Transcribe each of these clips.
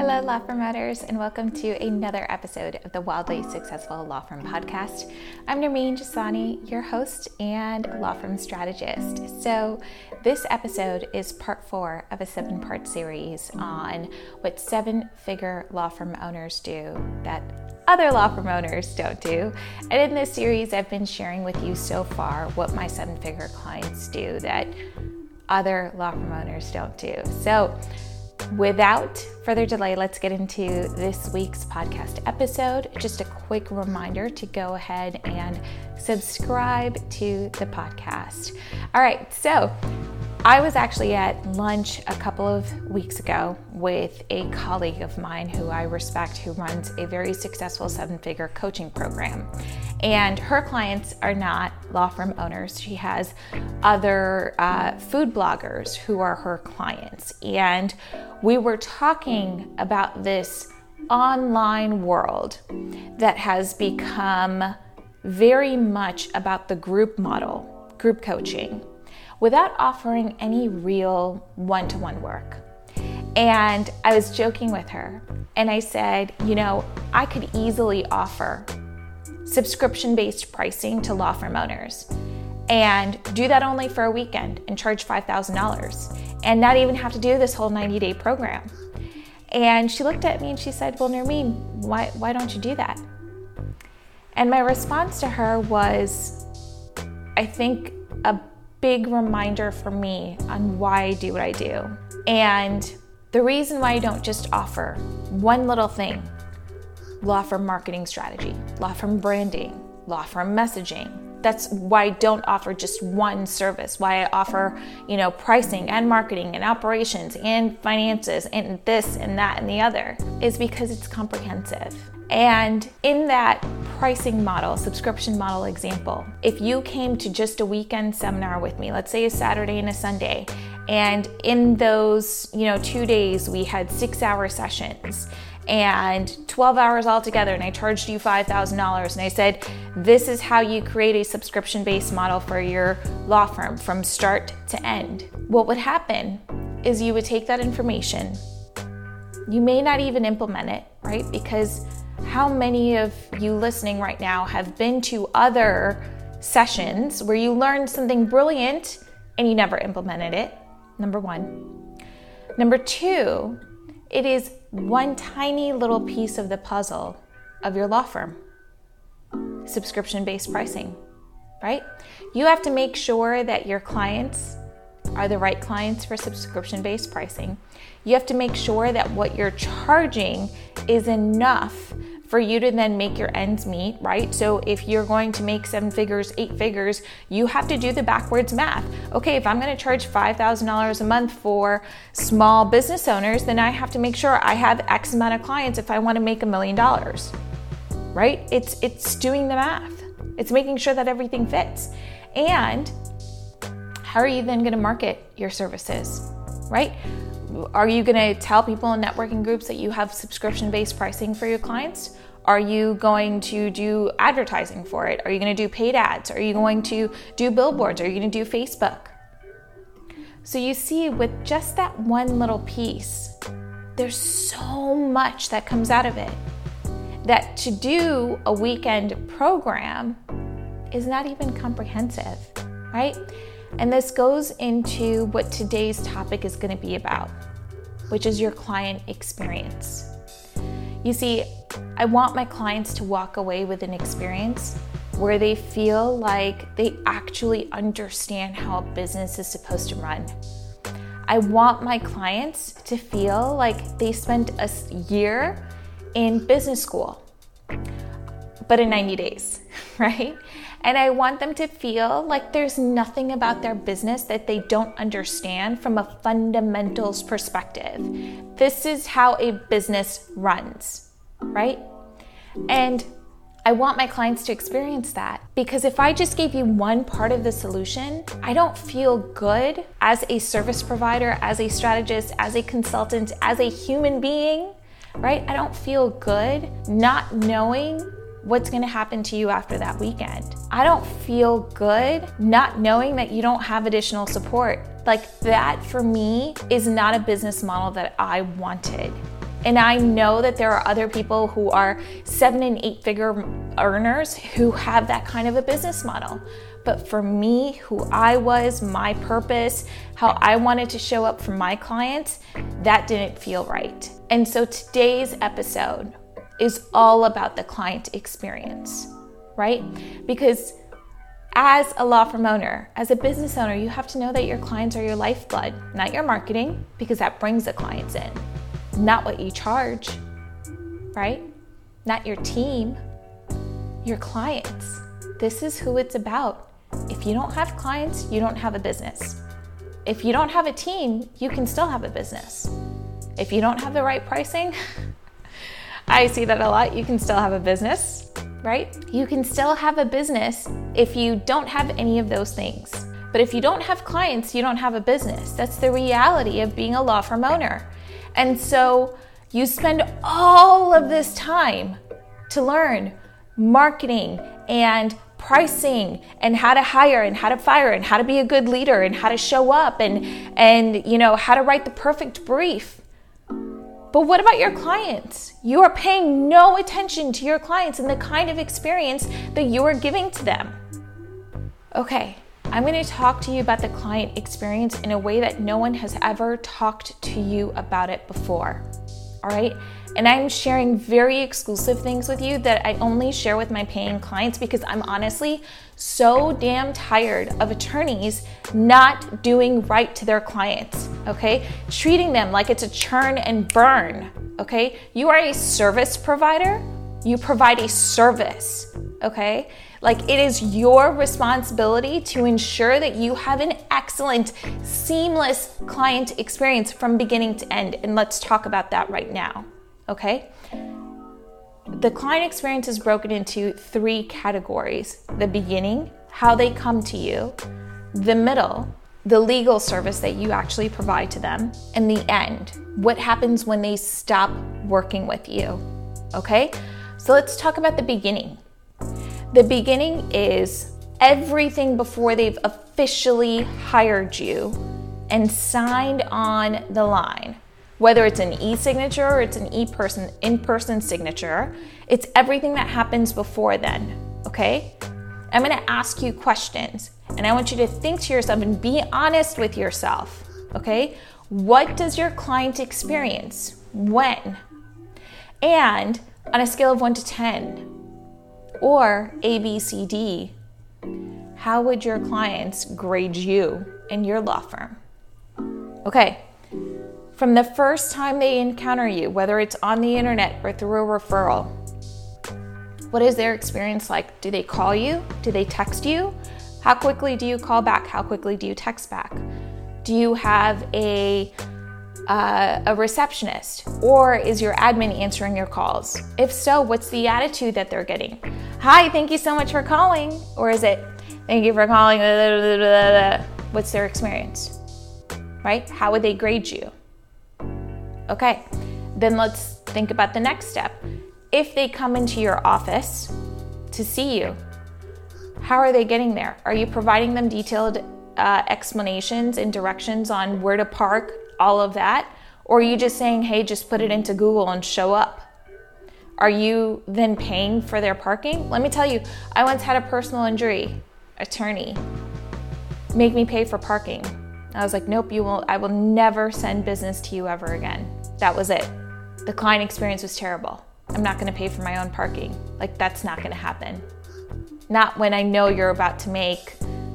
Hello, law promoters, and welcome to another episode of the Wildly Successful Law Firm Podcast. I'm Nermeen Jasani, your host and law firm strategist. So, this episode is part four of a seven part series on what seven figure law firm owners do that other law firm owners don't do. And in this series, I've been sharing with you so far what my seven figure clients do that other law firm owners don't do. So, Without further delay, let's get into this week's podcast episode. Just a quick reminder to go ahead and subscribe to the podcast. All right, so I was actually at lunch a couple of weeks ago with a colleague of mine who I respect who runs a very successful seven figure coaching program. And her clients are not law firm owners. She has other uh, food bloggers who are her clients. And we were talking about this online world that has become very much about the group model, group coaching without offering any real one to one work. And I was joking with her and I said, you know, I could easily offer subscription based pricing to law firm owners and do that only for a weekend and charge $5,000 and not even have to do this whole 90 day program. And she looked at me and she said, Well, Nermeen, why, why don't you do that? And my response to her was, I think a big reminder for me on why I do what I do. And the reason why I don't just offer one little thing law firm marketing strategy, law firm branding, law firm messaging. That's why I don't offer just one service, why I offer, you know, pricing and marketing and operations and finances and this and that and the other is because it's comprehensive. And in that pricing model, subscription model example, if you came to just a weekend seminar with me, let's say a Saturday and a Sunday, and in those, you know, 2 days we had 6-hour sessions and 12 hours altogether and I charged you $5,000 and I said, "This is how you create a subscription-based model for your law firm from start to end." What would happen is you would take that information. You may not even implement it, right? Because how many of you listening right now have been to other sessions where you learned something brilliant and you never implemented it? Number one. Number two, it is one tiny little piece of the puzzle of your law firm subscription based pricing, right? You have to make sure that your clients are the right clients for subscription based pricing. You have to make sure that what you're charging is enough for you to then make your ends meet, right? So if you're going to make seven figures, eight figures, you have to do the backwards math. Okay, if I'm going to charge $5,000 a month for small business owners, then I have to make sure I have X amount of clients if I want to make a million dollars. Right? It's it's doing the math. It's making sure that everything fits. And how are you then going to market your services? Right? Are you going to tell people in networking groups that you have subscription based pricing for your clients? Are you going to do advertising for it? Are you going to do paid ads? Are you going to do billboards? Are you going to do Facebook? So you see, with just that one little piece, there's so much that comes out of it that to do a weekend program is not even comprehensive, right? And this goes into what today's topic is going to be about, which is your client experience. You see, I want my clients to walk away with an experience where they feel like they actually understand how a business is supposed to run. I want my clients to feel like they spent a year in business school, but in 90 days, right? And I want them to feel like there's nothing about their business that they don't understand from a fundamentals perspective. This is how a business runs, right? And I want my clients to experience that because if I just gave you one part of the solution, I don't feel good as a service provider, as a strategist, as a consultant, as a human being, right? I don't feel good not knowing what's going to happen to you after that weekend. I don't feel good not knowing that you don't have additional support. Like that for me is not a business model that I wanted. And I know that there are other people who are seven and eight figure earners who have that kind of a business model. But for me, who I was, my purpose, how I wanted to show up for my clients, that didn't feel right. And so today's episode is all about the client experience, right? Because as a law firm owner, as a business owner, you have to know that your clients are your lifeblood, not your marketing, because that brings the clients in, not what you charge, right? Not your team, your clients. This is who it's about. If you don't have clients, you don't have a business. If you don't have a team, you can still have a business. If you don't have the right pricing, I see that a lot, you can still have a business right? You can still have a business if you don't have any of those things. But if you don't have clients, you don't have a business. That's the reality of being a law firm owner. And so you spend all of this time to learn marketing and pricing and how to hire and how to fire and how to be a good leader and how to show up and and you know how to write the perfect brief but what about your clients? You are paying no attention to your clients and the kind of experience that you are giving to them. Okay, I'm going to talk to you about the client experience in a way that no one has ever talked to you about it before. All right? And I'm sharing very exclusive things with you that I only share with my paying clients because I'm honestly so damn tired of attorneys not doing right to their clients, okay? Treating them like it's a churn and burn, okay? You are a service provider, you provide a service, okay? Like it is your responsibility to ensure that you have an excellent, seamless client experience from beginning to end. And let's talk about that right now okay? The client experience is broken into three categories the beginning, how they come to you, the middle, the legal service that you actually provide to them, and the end, what happens when they stop working with you. Okay? So let's talk about the beginning. The beginning is everything before they've officially hired you and signed on the line. Whether it's an e-signature or it's an e-person in-person signature it's everything that happens before then okay? I'm to ask you questions and i want you to think to yourself and be honest with yourself okay? What does your client experience? When? And on a scale of 1 to 10 or a b c d how would your clients grade you and your law firm okay from the first time they encounter you, whether it's on the internet or through a referral. What is their experience like? Do they call you? Do they text you? How quickly do you call back? How quickly do you text back? Do you have a uh, a receptionist or is your admin answering your calls? If so, what's the attitude that they're getting? Hi, thank you so much for calling. Or is it, thank you for calling? What's their experience? Right? How would they grade you? Okay, then let's think about the next step. If they come into your office to see you, how are they getting there? Are you providing them detailed uh, explanations and directions on where to park, all of that? Or are you just saying, hey, just put it into Google and show up? Are you then paying for their parking? Let me tell you, I once had a personal injury attorney make me pay for parking. I was like, nope, you will I will never send business to you ever again. That was it. The client experience was terrible. I'm not going to pay for my own parking. Like, that's not going to happen. Not when I know you're about to make,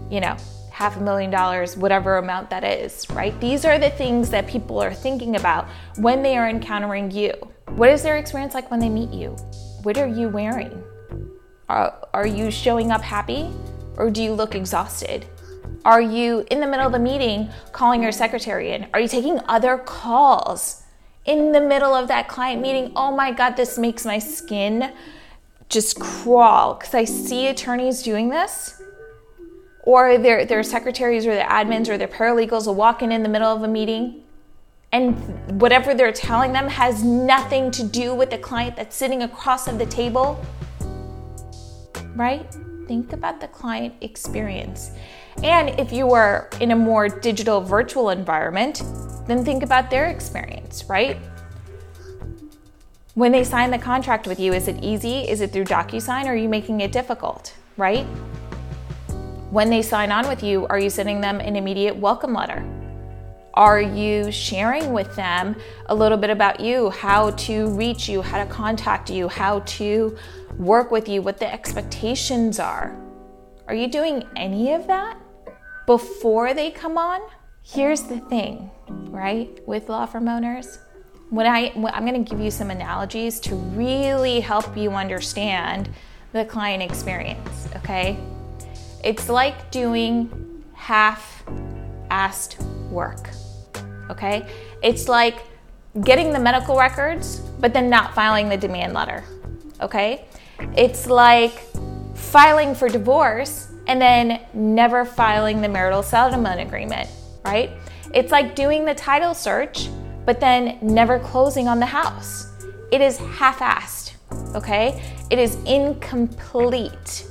you know, half a million dollars, whatever amount that is, right? These are the things that people are thinking about when they are encountering you. What is their experience like when they meet you? What are you wearing? Are, are you showing up happy or do you look exhausted? Are you in the middle of the meeting calling your secretary in? Are you taking other calls? in the middle of that client meeting, oh my God, this makes my skin just crawl because I see attorneys doing this. Or their, their secretaries or their admins or their paralegals will walk in in the middle of a meeting and whatever they're telling them has nothing to do with the client that's sitting across of the table. Right? Think about the client experience. And if you are in a more digital virtual environment, then think about their experience, right? When they sign the contract with you, is it easy? Is it through DocuSign or are you making it difficult, right? When they sign on with you, are you sending them an immediate welcome letter? Are you sharing with them a little bit about you, how to reach you, how to contact you, how to work with you, what the expectations are? Are you doing any of that before they come on? Here's the thing, right, with law firm owners. When I, I'm going to give you some analogies to really help you understand the client experience, okay? It's like doing half assed work okay? It's like getting the medical records, but then not filing the demand letter, okay? It's like filing for divorce and then never filing the marital settlement agreement, right? It's like doing the title search, but then never closing on the house. It is half assed, okay? It is incomplete,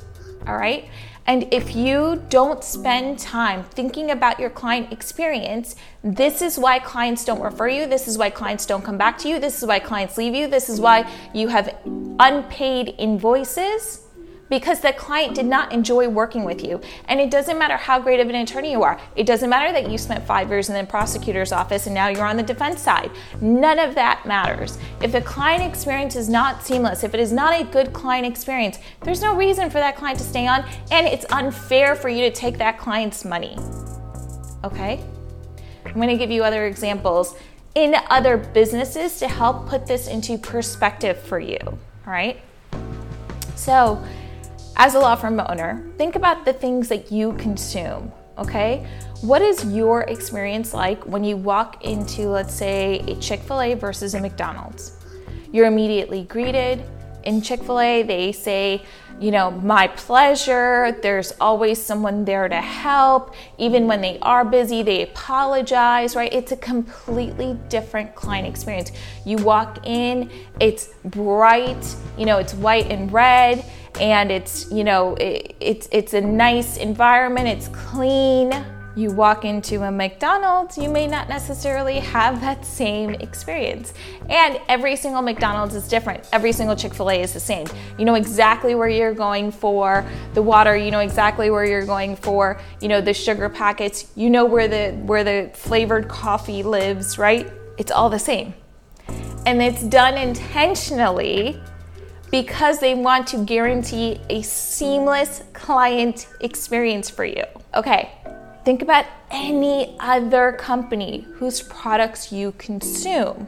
all right? And if you don't spend time thinking about your client experience, this is why clients don't refer you. This is why clients don't come back to you. This is why clients leave you. This is why you have unpaid invoices because the client did not enjoy working with you. And it doesn't matter how great of an attorney you are. It doesn't matter that you spent five years in the prosecutor's office and now you're on the defense side. None of that matters. If the client experience is not seamless, if it is not a good client experience, there's no reason for that client to stay on, and it's unfair for you to take that client's money. Okay? I'm gonna give you other examples in other businesses to help put this into perspective for you. All right? So, as a law firm owner, think about the things that you consume, okay? What is your experience like when you walk into, let's say, a Chick fil A versus a McDonald's? You're immediately greeted. In Chick fil A, they say, you know, my pleasure. There's always someone there to help. Even when they are busy, they apologize, right? It's a completely different client experience. You walk in, it's bright, you know, it's white and red and it's you know it, it's it's a nice environment it's clean you walk into a McDonald's, you may not necessarily have that same experience. And every single McDonald's is different. Every single Chick fil A is the same. You know exactly where you're going for the water, you know exactly where you're going for, you know, the sugar packets, you know where the where the flavored coffee lives, right? It's all the same. And it's done intentionally because they want to guarantee a seamless client experience for you. Okay, think about any other company whose products you consume.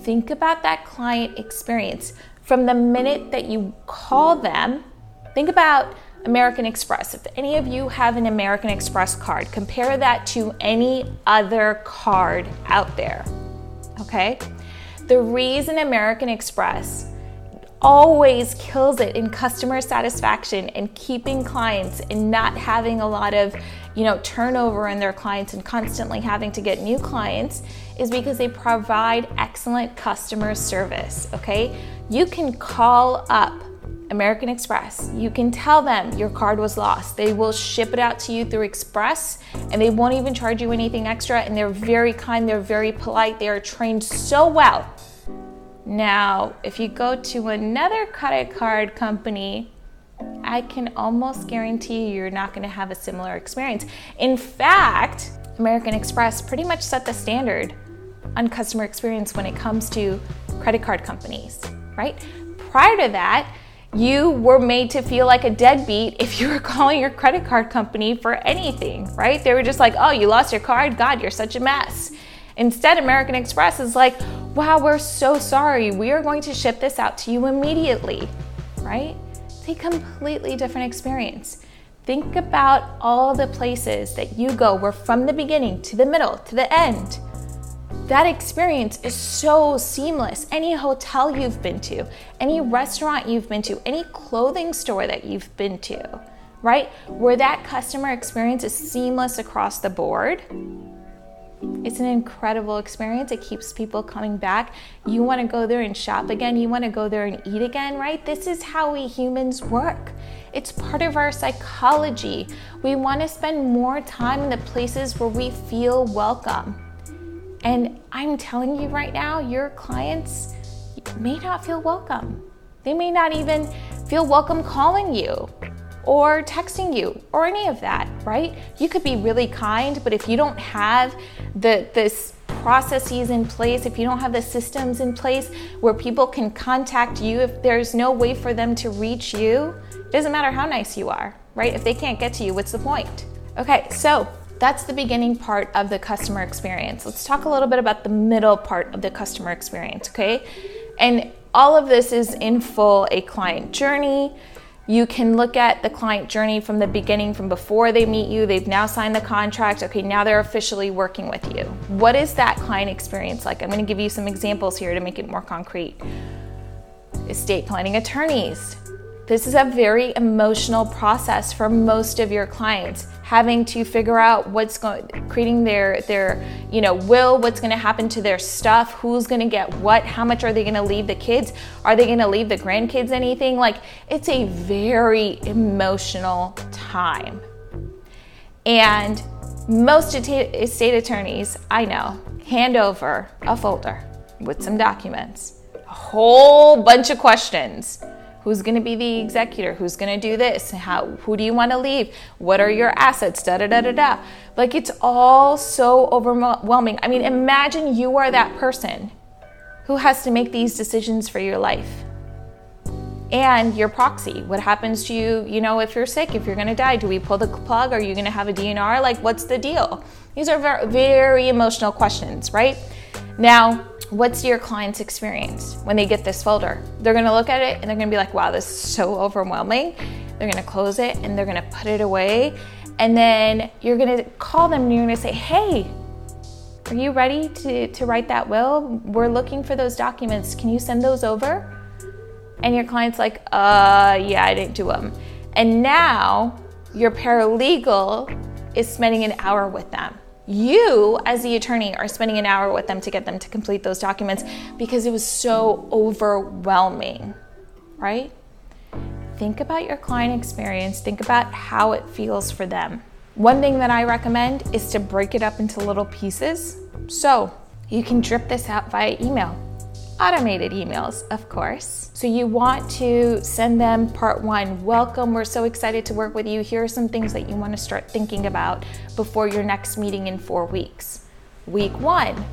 Think about that client experience from the minute that you call them. Think about American Express. If any of you have an American Express card, compare that to any other card out there. Okay? The reason American Express always kills it in customer satisfaction and keeping clients and not having a lot of you know turnover in their clients and constantly having to get new clients is because they provide excellent customer service okay you can call up American Express. You can tell them your card was lost. They will ship it out to you through Express and they won't even charge you anything extra. And they're very kind, they're very polite, they are trained so well now, if you go to another credit card company, I can almost guarantee you you're not going to have a similar experience. In fact, American Express pretty much set the standard on customer experience when it comes to credit card companies, right? Prior to that, you were made to feel like a deadbeat if you were calling your credit card company for anything, right? They were just like, oh, you lost your card? God, you're such a mess. Instead, American Express is like, wow, we're so sorry. We are going to ship this out to you immediately, right? It's a completely different experience. Think about all the places that you go where from the beginning to the middle to the end, that experience is so seamless. Any hotel you've been to, any restaurant you've been to, any clothing store that you've been to, right? Where that customer experience is seamless across the board it's an incredible experience. It keeps people coming back. You want to go there and shop again. You want to go there and eat again, right? This is how we humans work. It's part of our psychology. We want to spend more time in the places where we feel welcome. And I'm telling you right now, your clients, may not feel welcome. They may not even feel welcome calling you or texting you or any of that, right? You could be really kind, but if you don't have the this processes in place, if you don't have the systems in place where people can contact you, if there's no way for them to reach you, it doesn't matter how nice you are, right? If they can't get to you, what's the point? Okay, so that's the beginning part of the customer experience. Let's talk a little bit about the middle part of the customer experience, okay? And all of this is in full a client journey. You can look at the client journey from the beginning, from before they meet you, they've now signed the contract. Okay, now they're officially working with you. What is that client experience like? I'm gonna give you some examples here to make it more concrete. Estate planning attorneys, this is a very emotional process for most of your clients, having to figure out what's going creating their their, you know, will, what's going to happen to their stuff, who's going to get what, how much are they going to leave the kids? Are they going to leave the grandkids anything? Like it's a very emotional time. And most estate attorneys I know hand over a folder with some documents, a whole bunch of questions Who's going to be the executor? Who's going to do this? How, who do you want to leave? What are your assets? Da da da da da. Like it's all so overwhelming. I mean, imagine you are that person who has to make these decisions for your life and your proxy. What happens to you, you know, if you're sick, if you're going to die? Do we pull the plug? Are you going to have a DNR? Like, what's the deal? These are very, very emotional questions, right? Now, what's your client's experience when they get this folder? They're gonna look at it and they're gonna be like, wow, this is so overwhelming. They're gonna close it and they're gonna put it away. And then you're gonna call them and you're gonna say, hey, are you ready to, to write that will? We're looking for those documents. Can you send those over? And your client's like, uh, yeah, I didn't do them. And now your paralegal is spending an hour with them you, as the attorney, are spending an hour with them to get them to complete those documents because it was so overwhelming, right? Think about your client experience, think about how it feels for them. One thing that I recommend is to break it up into little pieces. So you can drip this out via email automated emails, of course. So you want to send them part one Welcome, we're so excited to work with you. Here are some things that you want to start thinking about before your next meeting in four weeks. Week one,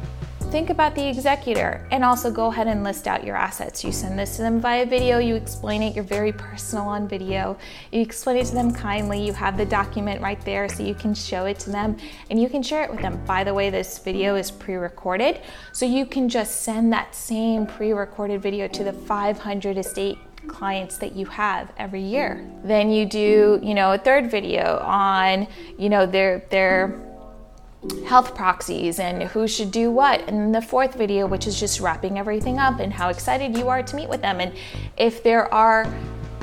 think about the executor and also go ahead and list out your assets. You send this to them via video, you explain it, you're very personal on video. You explain it to them kindly, you have the document right there so you can show it to them and you can share it with them. By the way, this video is pre recorded, so you can just send that same pre recorded video to the 500 estate clients that you have every year. Then you do, you know, a third video on, you know, their their health proxies and who should do what. And the fourth video, which is just wrapping everything up and how excited you are to meet with them. And if there are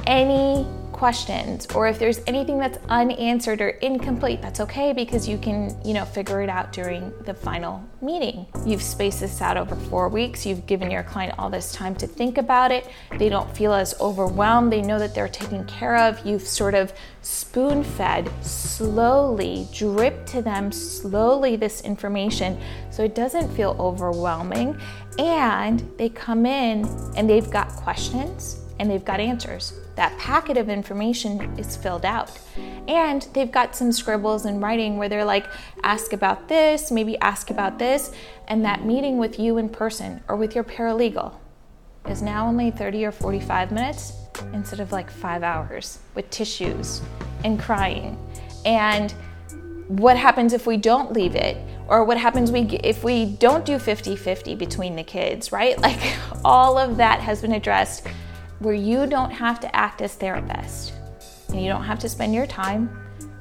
any questions or if there's anything that's unanswered or incomplete, that's okay because you can, you know, figure it out during the final meeting. You've spaced this out over 4 weeks. You've given your client all this time to think about it. They don't feel as overwhelmed. They know that they're taken care of. You've sort of spoon-fed slowly, drip to them slowly this information so it doesn't feel overwhelming and they come in and they've got questions and they've got answers that packet of information is filled out. And they've got some scribbles in writing where they're like, ask about this, maybe ask about this. And that meeting with you in person or with your paralegal is now only 30 or 45 minutes instead of like five hours with tissues and crying. And what happens if we don't leave it? Or what happens we, if we don't do 50 50 between the kids, right? Like all of that has been addressed where you don't have to act as therapist and you don't have to spend your time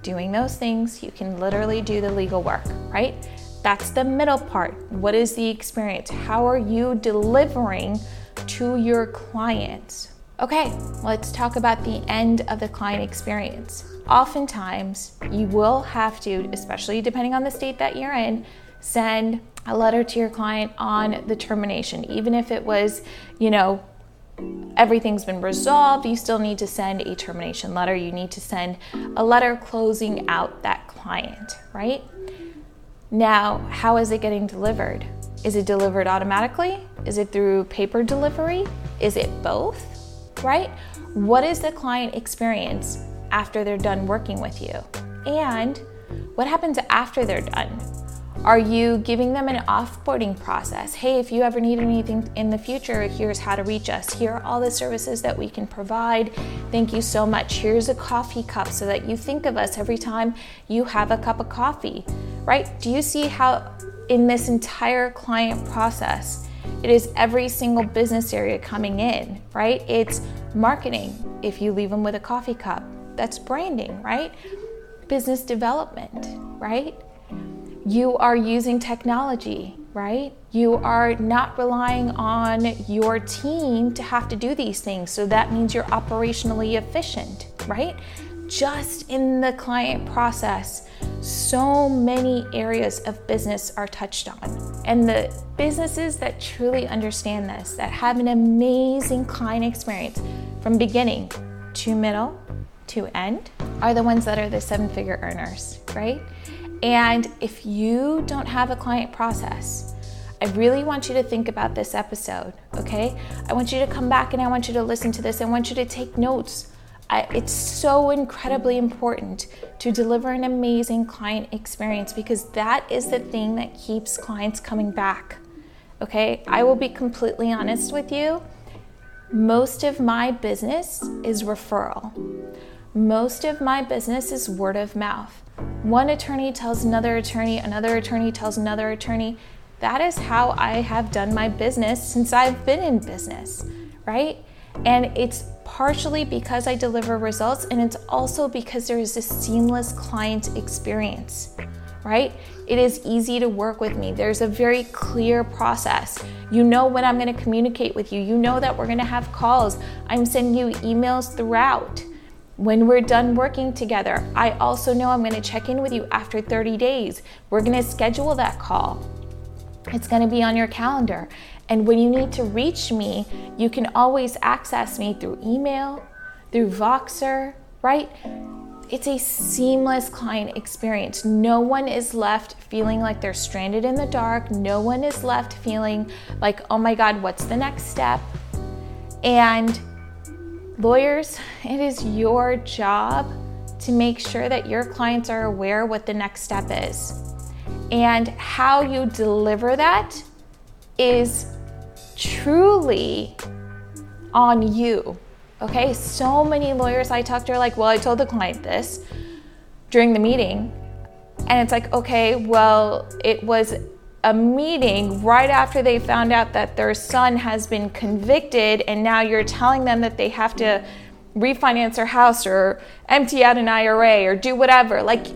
doing those things. You can literally do the legal work, right? That's the middle part. What is the experience? How are you delivering to your clients? Okay, let's talk about the end of the client experience. Oftentimes, you will have to, especially depending on the state that you're in, send a letter to your client on the termination, even if it was, you know, everything's been resolved, you still need to send a termination letter. You need to send a letter closing out that client, right? Now, how is it getting delivered? Is it delivered automatically? Is it through paper delivery? Is it both? Right? What is the client experience after they're done working with you? And what happens after they're done? Are you giving them an offboarding process? Hey, if you ever need anything in the future, here's how to reach us. Here are all the services that we can provide. Thank you so much. Here's a coffee cup so that you think of us every time you have a cup of coffee, right? Do you see how in this entire client process, it is every single business area coming in, right? It's marketing if you leave them with a coffee cup. That's branding, right? Business development, right? You are using technology, right? You are not relying on your team to have to do these things. So that means you're operationally efficient, right? Just in the client process, so many areas of business are touched on. And the businesses that truly understand this, that have an amazing client experience from beginning to middle to end, are the ones that are the seven figure earners, right? And if you don't have a client process, I really want you to think about this episode, okay? I want you to come back and I want you to listen to this. I want you to take notes. I, it's so incredibly important to deliver an amazing client experience because that is the thing that keeps clients coming back. Okay, I will be completely honest with you. Most of my business is referral, most of my business is word of mouth. One attorney tells another attorney, another attorney tells another attorney. That is how I have done my business since I've been in business, right? And it's partially because I deliver results, and it's also because there is a seamless client experience, right? It is easy to work with me. There's a very clear process. You know when I'm going to communicate with you, you know that we're going to have calls. I'm sending you emails throughout when we're done working together, I also know I'm to check in with you after 30 days. We're to schedule that call. It's to be on your calendar. And when you need to reach me, you can always access me through email, through Voxer, right? It's a seamless client experience. No one is left feeling like they're stranded in the dark. No one is left feeling like, oh my God, what's the next step? And Lawyers, it is your job to make sure that your clients are aware what the next step is. And how you deliver that is truly on you. Okay, so many lawyers I talk to are like, well, I told the client this during the meeting. And it's like, okay, well, it was a meeting right after they found out that their son has been convicted, and now you're telling them that they have to refinance their house or empty out an IRA or do whatever. Like,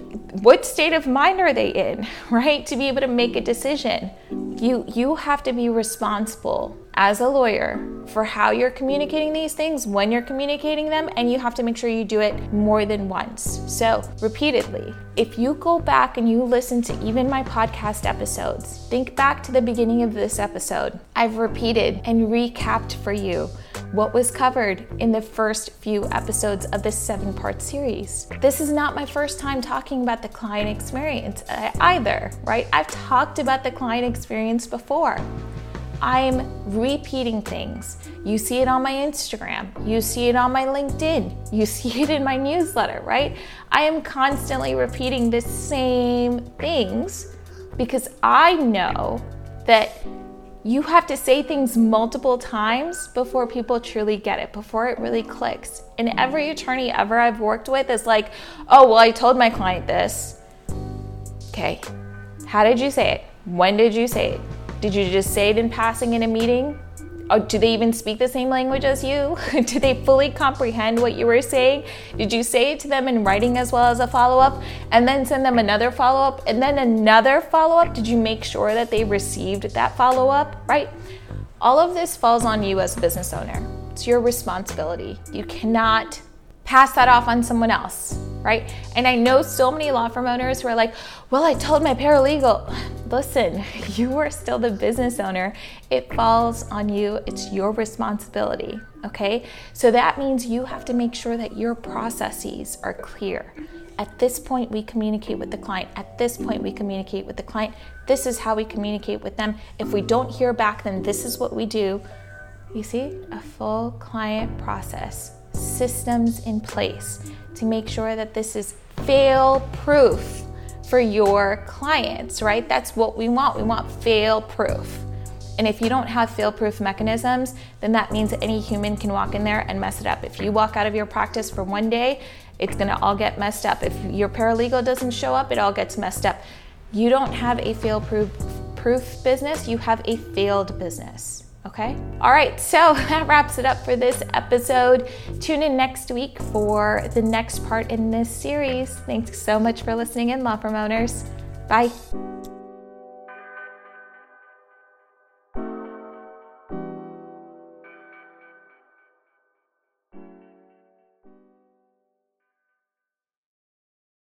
what state of mind are they in, right? To be able to make a decision. You you have to be responsible as a lawyer for how you're communicating these things, when you're communicating them, and you have to make sure you do it more than once. So, repeatedly. If you go back and you listen to even my podcast episodes, think back to the beginning of this episode. I've repeated and recapped for you what was covered in the first few episodes of this seven part series. This is not my first time talking about the client experience uh, either, right? I've talked about the client experience before. I'm repeating things. You see it on my Instagram, you see it on my LinkedIn, you see it in my newsletter, right? I am constantly repeating the same things because I know that you have to say things multiple times before people truly get it, before it really clicks. And every attorney ever I've worked with is like, oh, well, I told my client this. Okay, how did you say it? When did you say it? Did you just say it in passing in a meeting? Or do they even speak the same language as you? do they fully comprehend what you were saying? Did you say it to them in writing as well as a follow up? And then send them another follow up and then another follow up? Did you make sure that they received that follow up? Right? All of this falls on you as a business owner. It's your responsibility. You cannot pass that off on someone else, right? And I know so many law firm owners who are like, well, I told my paralegal. Listen, you are still the business owner. It falls on you, it's your responsibility, okay? So that means you have to make sure that your processes are clear. At this point, we communicate with the client. At this point, we communicate with the client. This is how we communicate with them. If we don't hear back, then this is what we do. You see, a full client process, systems in place to make sure that this is fail proof for your clients, right? That's what we want. We want fail proof. And if you don't have fail proof mechanisms, then that means any human can walk in there and mess it up. If you walk out of your practice for one day, it's gonna all get messed up. If your paralegal doesn't show up, it all gets messed up. You don't have a fail proof proof business, you have a failed business. Okay? All right, so that wraps it up for this episode. Tune in next week for the next part in this series. Thanks so much for listening in, Law Firm Owners. Bye.